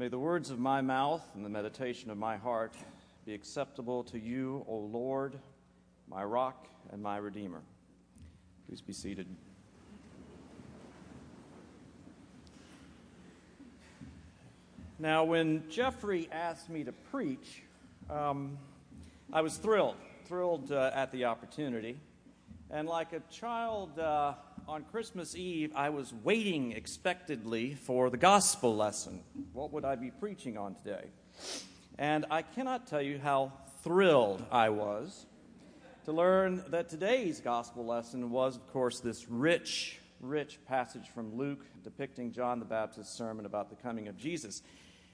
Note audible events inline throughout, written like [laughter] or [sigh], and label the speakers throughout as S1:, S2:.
S1: May the words of my mouth and the meditation of my heart be acceptable to you, O Lord, my rock and my redeemer. Please be seated. Now, when Jeffrey asked me to preach, um, I was thrilled, thrilled uh, at the opportunity. And like a child uh, on Christmas Eve, I was waiting expectedly for the gospel lesson. What would I be preaching on today? And I cannot tell you how thrilled I was to learn that today's gospel lesson was, of course, this rich, rich passage from Luke depicting John the Baptist's sermon about the coming of Jesus.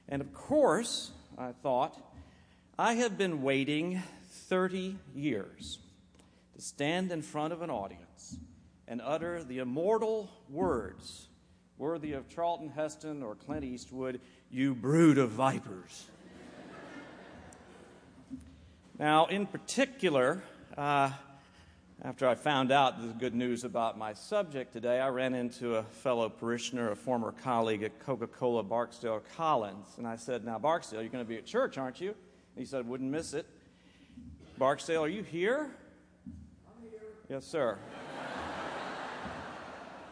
S1: And of course, I thought, I have been waiting 30 years to stand in front of an audience and utter the immortal words worthy of Charlton Heston or Clint Eastwood, you brood of vipers. now, in particular, uh, after I found out the good news about my subject today, I ran into a fellow parishioner, a former colleague at Coca Cola, Barksdale Collins. And I said, Now, Barksdale, you're going to be at church, aren't you? And he said, Wouldn't miss it. Barksdale, are you here?
S2: I'm here.
S1: Yes, sir.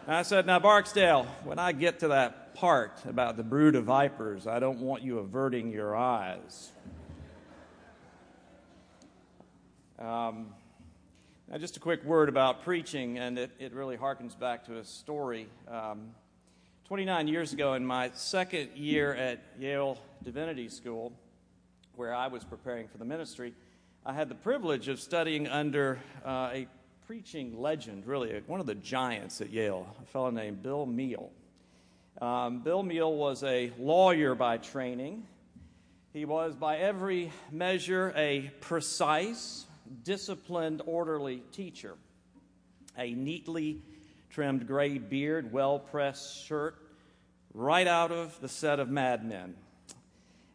S1: And I said, Now, Barksdale, when I get to that part about the brood of vipers, I don't want you averting your eyes. Um, now, just a quick word about preaching, and it, it really harkens back to a story. Um, 29 years ago, in my second year at Yale Divinity School, where I was preparing for the ministry, I had the privilege of studying under uh, a preaching legend, really, one of the giants at Yale, a fellow named Bill Muehl. Um, Bill Muehl was a lawyer by training. He was, by every measure, a precise, disciplined, orderly teacher. A neatly trimmed gray beard, well pressed shirt, right out of the set of Mad Men.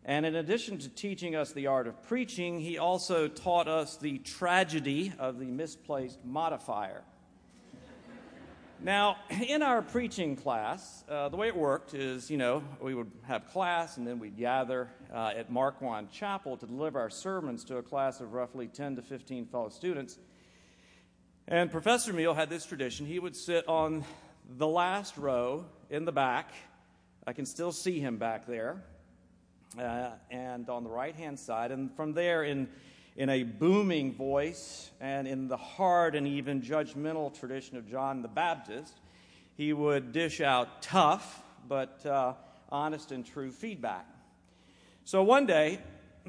S1: And in addition to teaching us the art of preaching, he also taught us the tragedy of the misplaced modifier. Now, in our preaching class, uh, the way it worked is, you know, we would have class and then we'd gather uh, at Marquand Chapel to deliver our sermons to a class of roughly 10 to 15 fellow students. And Professor Muehl had this tradition. He would sit on the last row in the back. I can still see him back there. Uh, and on the right hand side. And from there, in in a booming voice and in the hard and even judgmental tradition of John the Baptist, he would dish out tough but uh, honest and true feedback. So one day,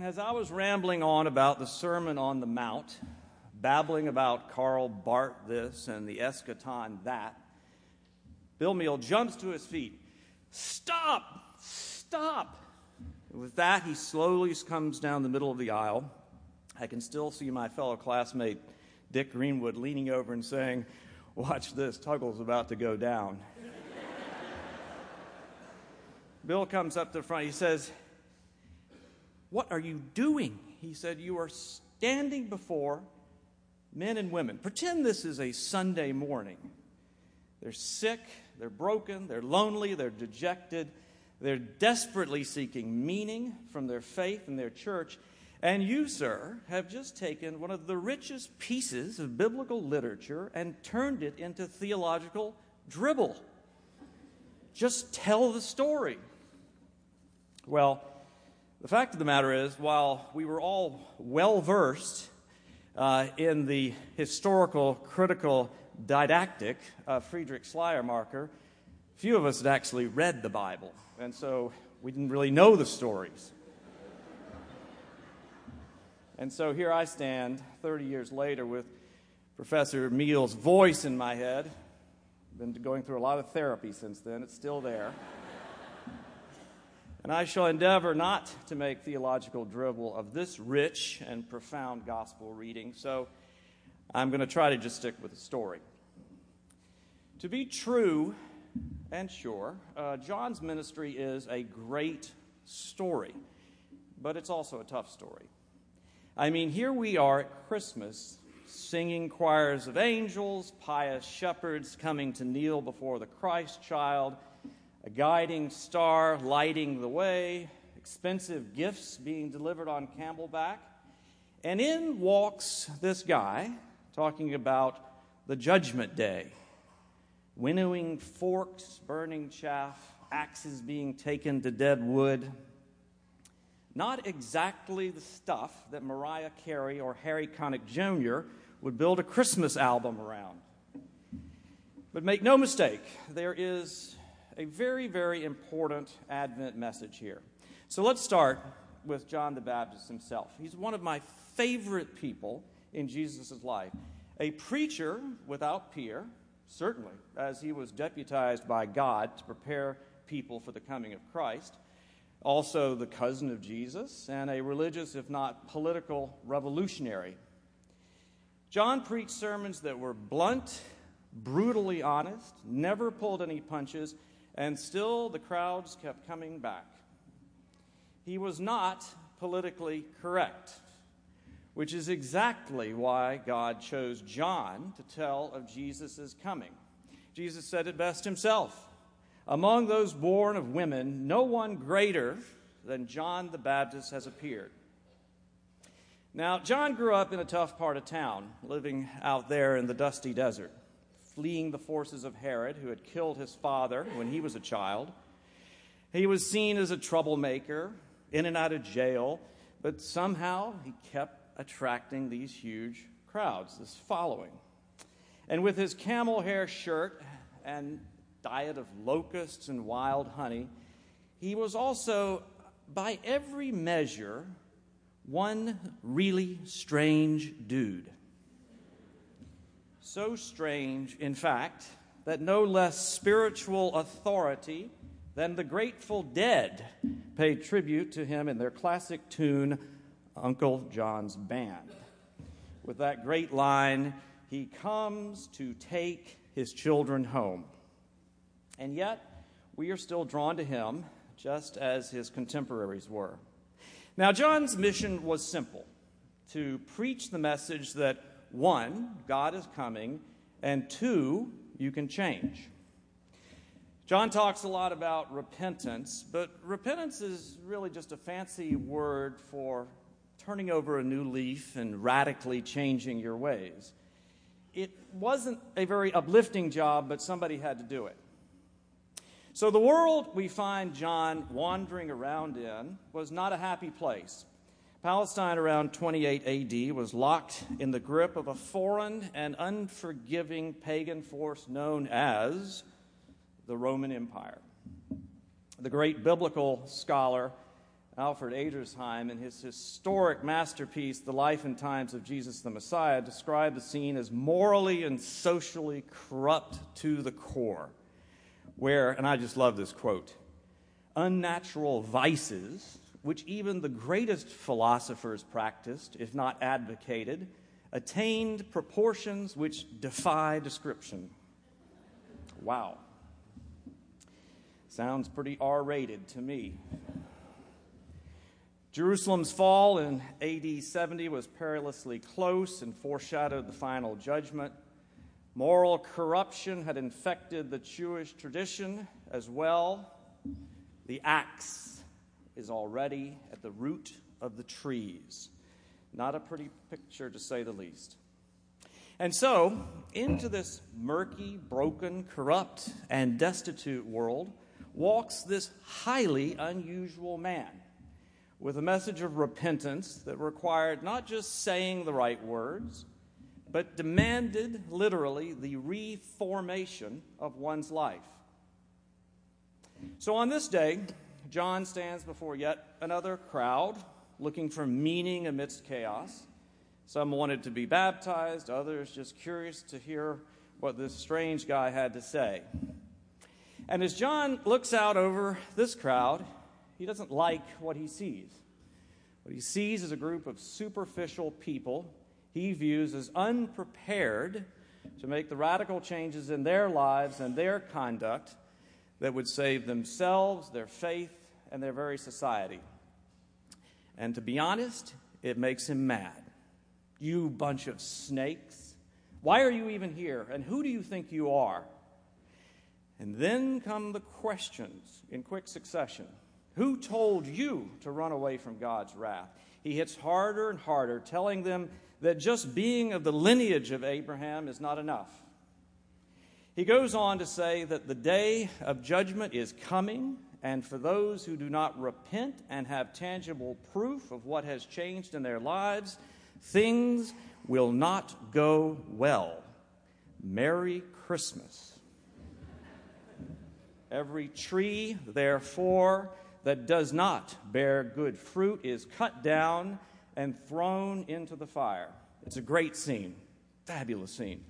S1: as I was rambling on about the Sermon on the Mount, babbling about Karl Barth this and the eschaton that, Bill Muehl jumps to his feet. Stop! Stop! With that, he slowly comes down the middle of the aisle I can still see my fellow classmate Dick Greenwood leaning over and saying, Watch this, Tuggle's about to go down. [laughs] Bill comes up to the front. He says, What are you doing? He said, You are standing before men and women. Pretend this is a Sunday morning. They're sick, they're broken, they're lonely, they're dejected, they're desperately seeking meaning from their faith and their church. And you, sir, have just taken one of the richest pieces of biblical literature and turned it into theological dribble. Just tell the story. Well, the fact of the matter is, while we were all well versed uh, in the historical, critical didactic of Friedrich Schleiermacher, few of us had actually read the Bible. And so we didn't really know the stories. And so here I stand 30 years later with Professor Muehl's voice in my head. Been going through a lot of therapy since then, it's still there. and I shall endeavor not to make theological dribble of this rich and profound gospel reading, so I'm going to try to just stick with the story. To be true and sure, uh, John's ministry is a great story, but it's also a tough story. I mean, here we are at Christmas singing choirs of angels, pious shepherds coming to kneel before the Christ child, a guiding star lighting the way, expensive gifts being delivered on camelback. And in walks this guy talking about the judgment day winnowing forks, burning chaff, axes being taken to dead wood. Not exactly the stuff that Mariah Carey or Harry Connick Jr. would build a Christmas album around. But make no mistake, there is a very, very important Advent message here. So let's start with John the Baptist himself. He's one of my favorite people in Jesus' life. A preacher without peer, certainly, as he was deputized by God to prepare people for the coming of Christ. Also, the cousin of Jesus, and a religious, if not political, revolutionary. John preached sermons that were blunt brutally honest, never pulled any punches, and still the crowds kept coming back. He was not politically correct, which is exactly why God chose John to tell of Jesus' coming. Jesus said it best himself Among those born of women, no one greater than John the Baptist has appeared. Now, John grew up in a tough part of town, living out there in the dusty desert fleeing the forces of Herod, who had killed his father when he was a child. He was seen as a troublemaker, in and out of jail, but somehow he kept attracting these huge crowds, this following. And with his camel hair shirt and diet of locusts and wild honey, he was also, by every measure, one really strange dude. So strange, in fact, that no less spiritual authority than the Grateful Dead paid tribute to him in their classic tune, Uncle John's Band. With that great line, he comes to take his children home. And yet, we are still drawn to him, just as his contemporaries were. Now, John's mission was simple to preach the message that one, God is coming, and two, you can change. John talks a lot about repentance, but repentance is really just a fancy word for turning over a new leaf and radically changing your ways. It wasn't a very uplifting job, but somebody had to do it. So, the world we find John wandering around in was not a happy place. Palestine around 28 AD was locked in the grip of a foreign and unforgiving pagan force known as the Roman Empire. The great biblical scholar Alfred Edersheim, in his historic masterpiece, The Life and Times of Jesus the Messiah, described the scene as morally and socially corrupt to the core, where, and I just love this quote, unnatural vices which even the greatest philosophers practiced, if not advocated, attained proportions which defy description. Wow. Sounds pretty R rated to me. Jerusalem's fall in AD 70 was perilously close and foreshadowed the final judgment. Moral corruption had infected the Jewish tradition as well. The axe is already at the root of the trees. Not a pretty picture, to say the least. And so, into this murky, broken, corrupt, and destitute world walks this highly unusual man with a message of repentance that required not just saying the right words, but demanded literally the reformation of one's life. So, on this day, John stands before yet another crowd looking for meaning amidst chaos. Some wanted to be baptized, others just curious to hear what this strange guy had to say. And as John looks out over this crowd, he doesn't like what he sees. What he sees is a group of superficial people he views as unprepared to make the radical changes in their lives and their conduct that would save themselves, their faith, and their very society. And to be honest, it makes him mad. You bunch of snakes. Why are you even here? And who do you think you are? And then come the questions in quick succession Who told you to run away from God's wrath? He hits harder and harder, telling them that just being of the lineage of Abraham is not enough. He goes on to say that the day of judgment is coming, and for those who do not repent and have tangible proof of what has changed in their lives, things will not go well. Merry Christmas. Every tree, therefore, that does not bear good fruit is cut down and thrown into the fire. It's a great scene, fabulous scene.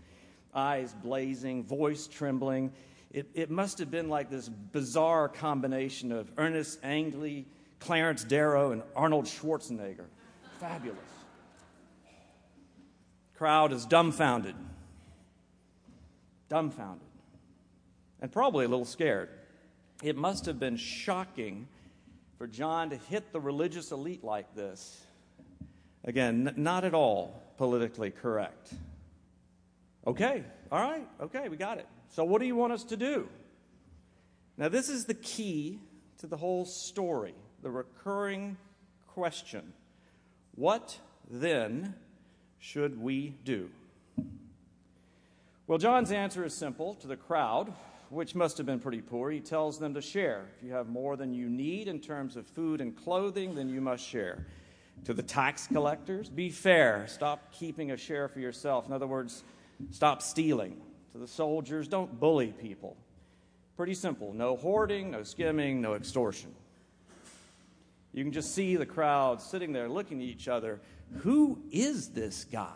S1: Eyes blazing, voice trembling. It, it must have been like this bizarre combination of Ernest Angley, Clarence Darrow, and Arnold Schwarzenegger. Fabulous. Crowd is dumbfounded. Dumbfounded. And probably a little scared. It must have been shocking for John to hit the religious elite like this. Again, n- not at all politically correct. Okay, all right, okay, we got it. So, what do you want us to do? Now, this is the key to the whole story, the recurring question What then should we do? Well, John's answer is simple to the crowd, which must have been pretty poor. He tells them to share. If you have more than you need in terms of food and clothing, then you must share. To the tax collectors, be fair. Stop keeping a share for yourself. In other words, stop stealing. To the soldiers, don't bully people. Pretty simple no hoarding, no skimming, no extortion. You can just see the crowd sitting there looking at each other. Who is this guy?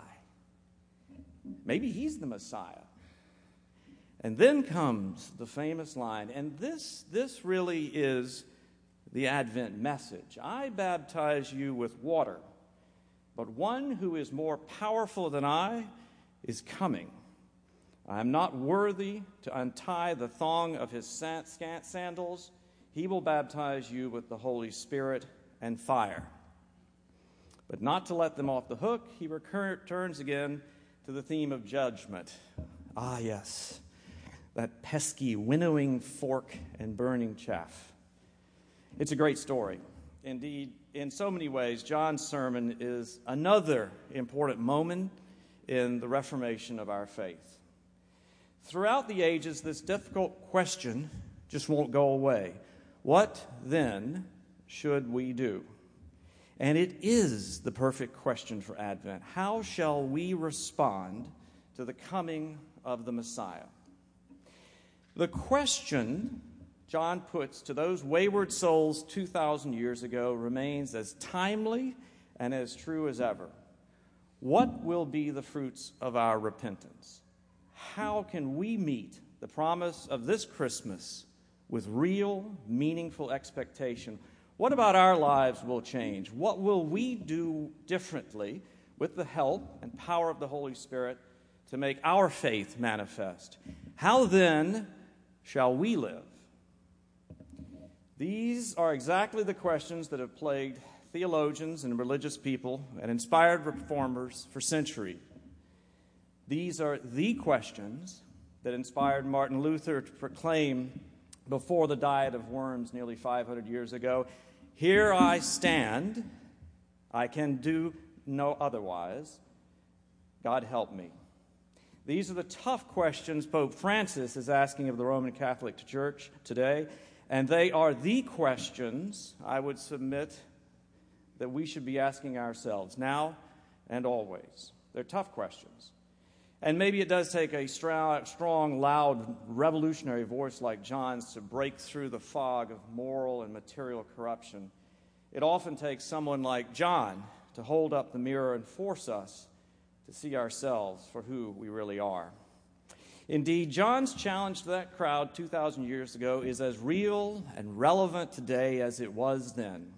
S1: Maybe he's the Messiah. And then comes the famous line, and this, this really is the Advent message I baptize you with water, but one who is more powerful than I is coming. I am not worthy to untie the thong of his scant sandals. He will baptize you with the Holy Spirit and fire. But not to let them off the hook, he returns again to the theme of judgment. Ah, yes, that pesky winnowing fork and burning chaff. It's a great story. Indeed, in so many ways, John's sermon is another important moment in the reformation of our faith. Throughout the ages, this difficult question just won't go away. What then should we do? And it is the perfect question for Advent. How shall we respond to the coming of the Messiah? The question John puts to those wayward souls 2,000 years ago remains as timely and as true as ever. What will be the fruits of our repentance? How can we meet the promise of this Christmas with real, meaningful expectation? What about our lives will change? What will we do differently with the help and power of the Holy Spirit to make our faith manifest? How then shall we live? These are exactly the questions that have plagued theologians and religious people and inspired reformers for centuries. These are the questions that inspired Martin Luther to proclaim before the Diet of Worms nearly 500 years ago Here I stand, I can do no otherwise. God help me. These are the tough questions Pope Francis is asking of the Roman Catholic Church today, and they are the questions I would submit that we should be asking ourselves now and always. They're tough questions. And maybe it does take a strong, loud, revolutionary voice like John's to break through the fog of moral and material corruption. It often takes someone like John to hold up the mirror and force us to see ourselves for who we really are. Indeed, John's challenge to that crowd 2,000 years ago is as real and relevant today as it was then.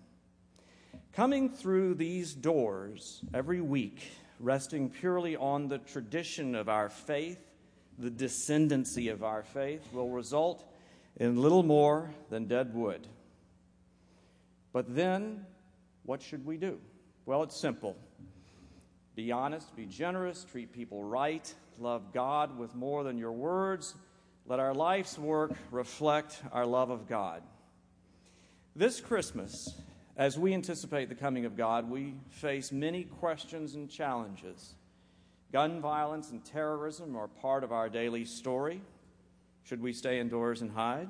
S1: Coming through these doors every week resting purely on the tradition of our faith, the descendancy of our faith, will result in little more than dead wood. But then, what should we do? Well, it's simple be honest, be generous, treat people right, love God with more than your words. Let our life's work reflect our love of God. This Christmas, as we anticipate the coming of God, we face many questions and challenges. Gun violence and terrorism are part of our daily story. Should we stay indoors and hide?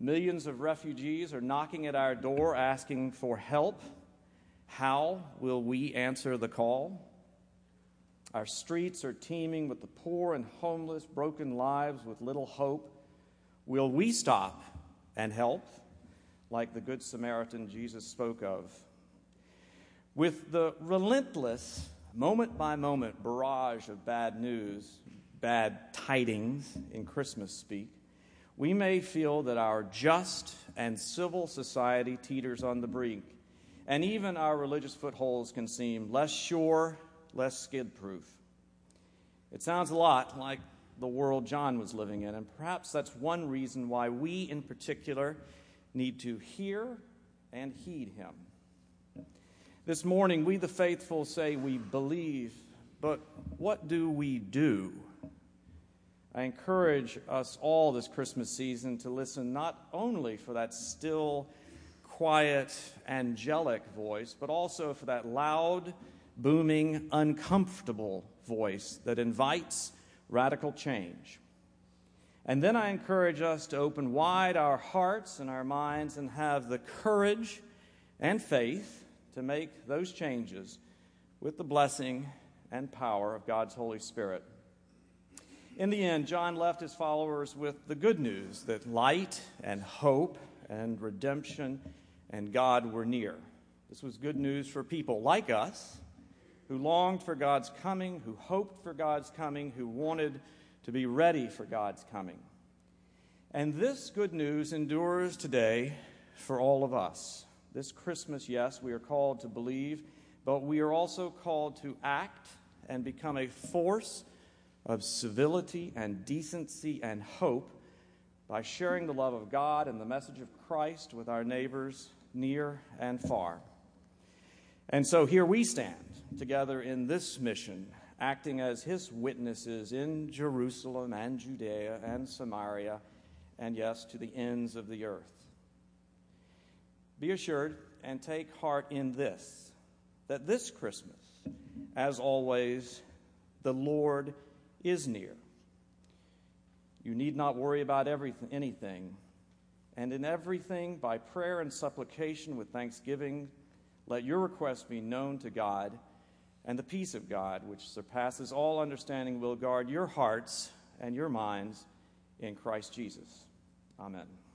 S1: Millions of refugees are knocking at our door asking for help. How will we answer the call? Our streets are teeming with the poor and homeless, broken lives with little hope. Will we stop and help? like the Good Samaritan Jesus spoke of. With the relentless, moment by moment barrage of bad news, bad tidings in Christmas speak, we may feel that our just and civil society teeters on the brink, and even our religious footholds can seem less sure, less skid proof. It sounds a lot like the world John was living in, and perhaps that's one reason why we in particular need to hear and heed him. This morning, we the faithful say we believe, but what do we do? I encourage us all this Christmas season to listen not only for that still, quiet, angelic voice, but also for that loud, booming, uncomfortable voice that invites radical change. And then I encourage us to open wide our hearts and our minds and have the courage and faith to make those changes with the blessing and power of God's Holy Spirit. In the end, John left his followers with the good news that light and hope and redemption and God were near. This was good news for people like us who longed for God's coming, who hoped for God's coming, who wanted to be ready for God's coming. And this good news endures today for all of us. This Christmas, yes, we are called to believe, but we are also called to act and become a force of civility and decency and hope by sharing the love of God and the message of Christ with our neighbors near and far. And so here we stand together in this mission acting as his witnesses in Jerusalem and Judea and Samaria, and yes, to the ends of the earth. Be assured and take heart in this that this Christmas, as always, the Lord is near. You need not worry about everything, anything. And in everything, by prayer and supplication with thanksgiving, let your requests be known to God and the peace of God, which surpasses all understanding, will guard your hearts and your minds in Christ Jesus. Amen.